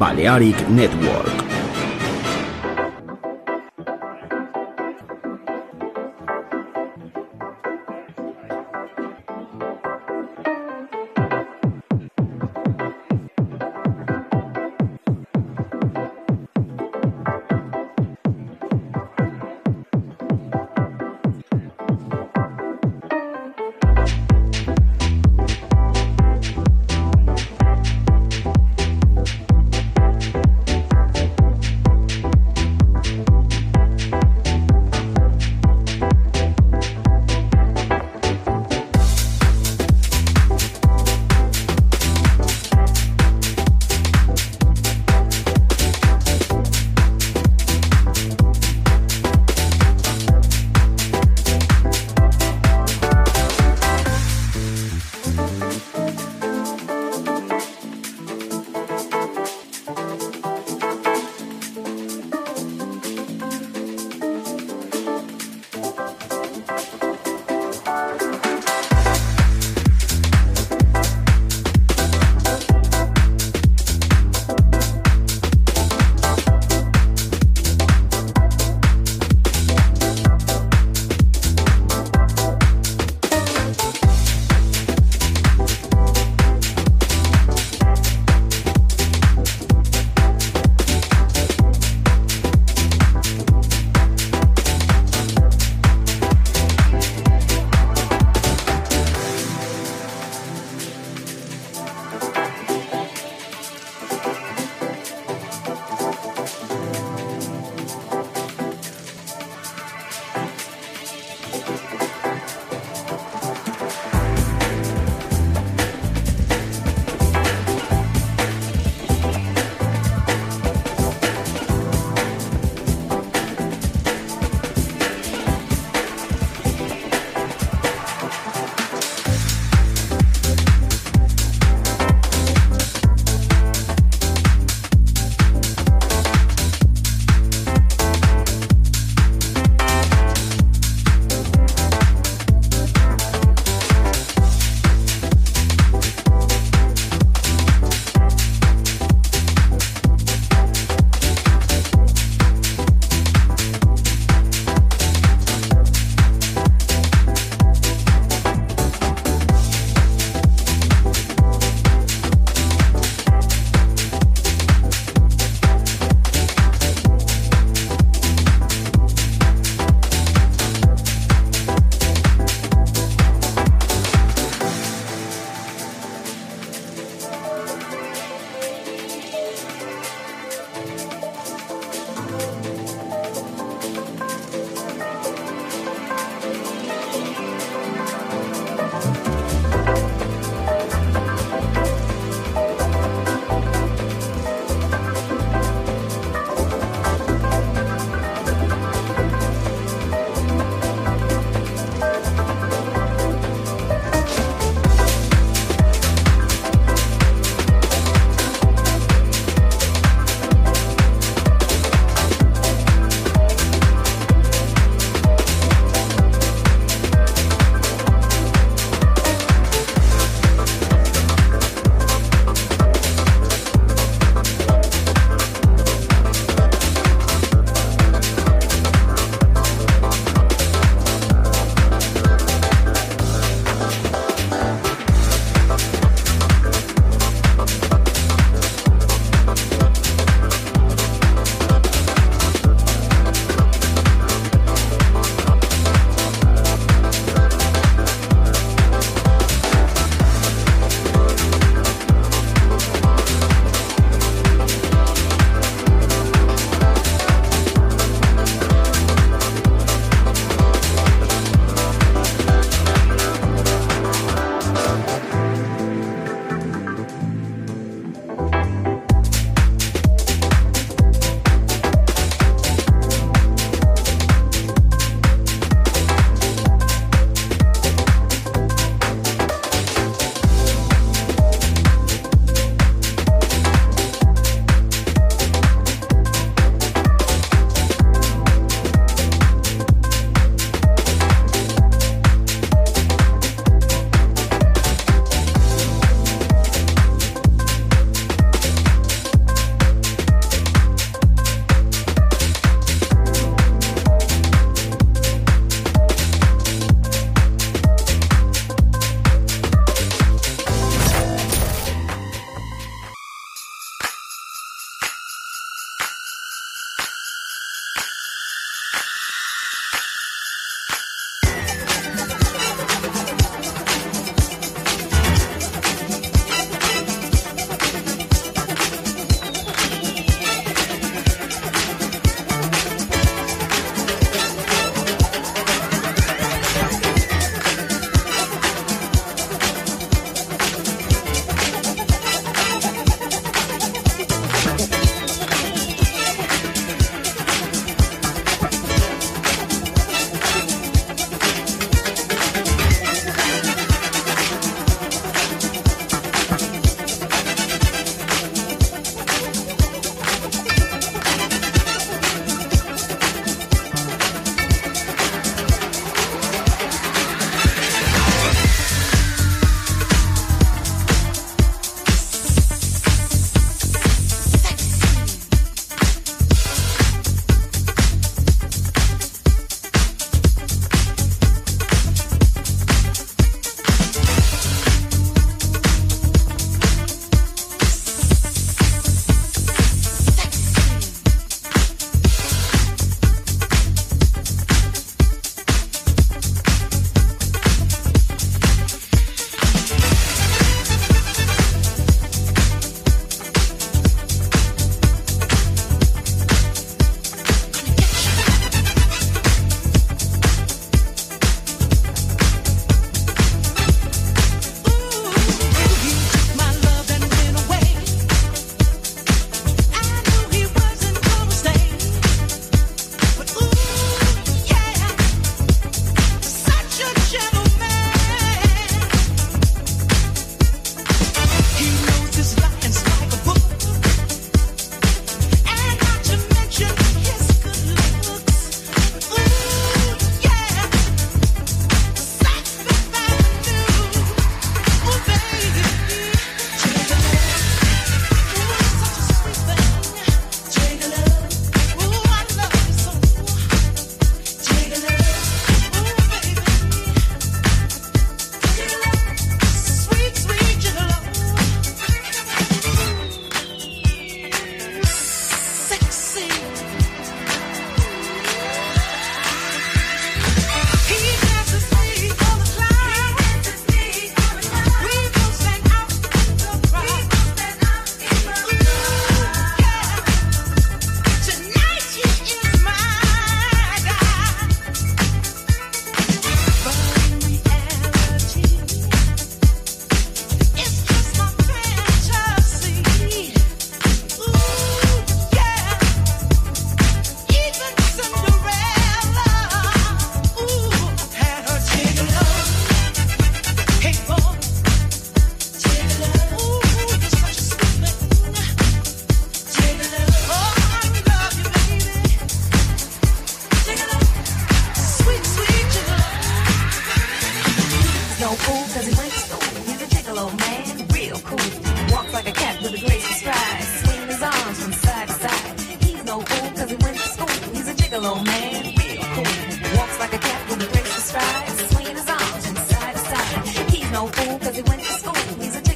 Balearic Network.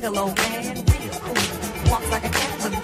pillow man, real cool. Walks like a cat with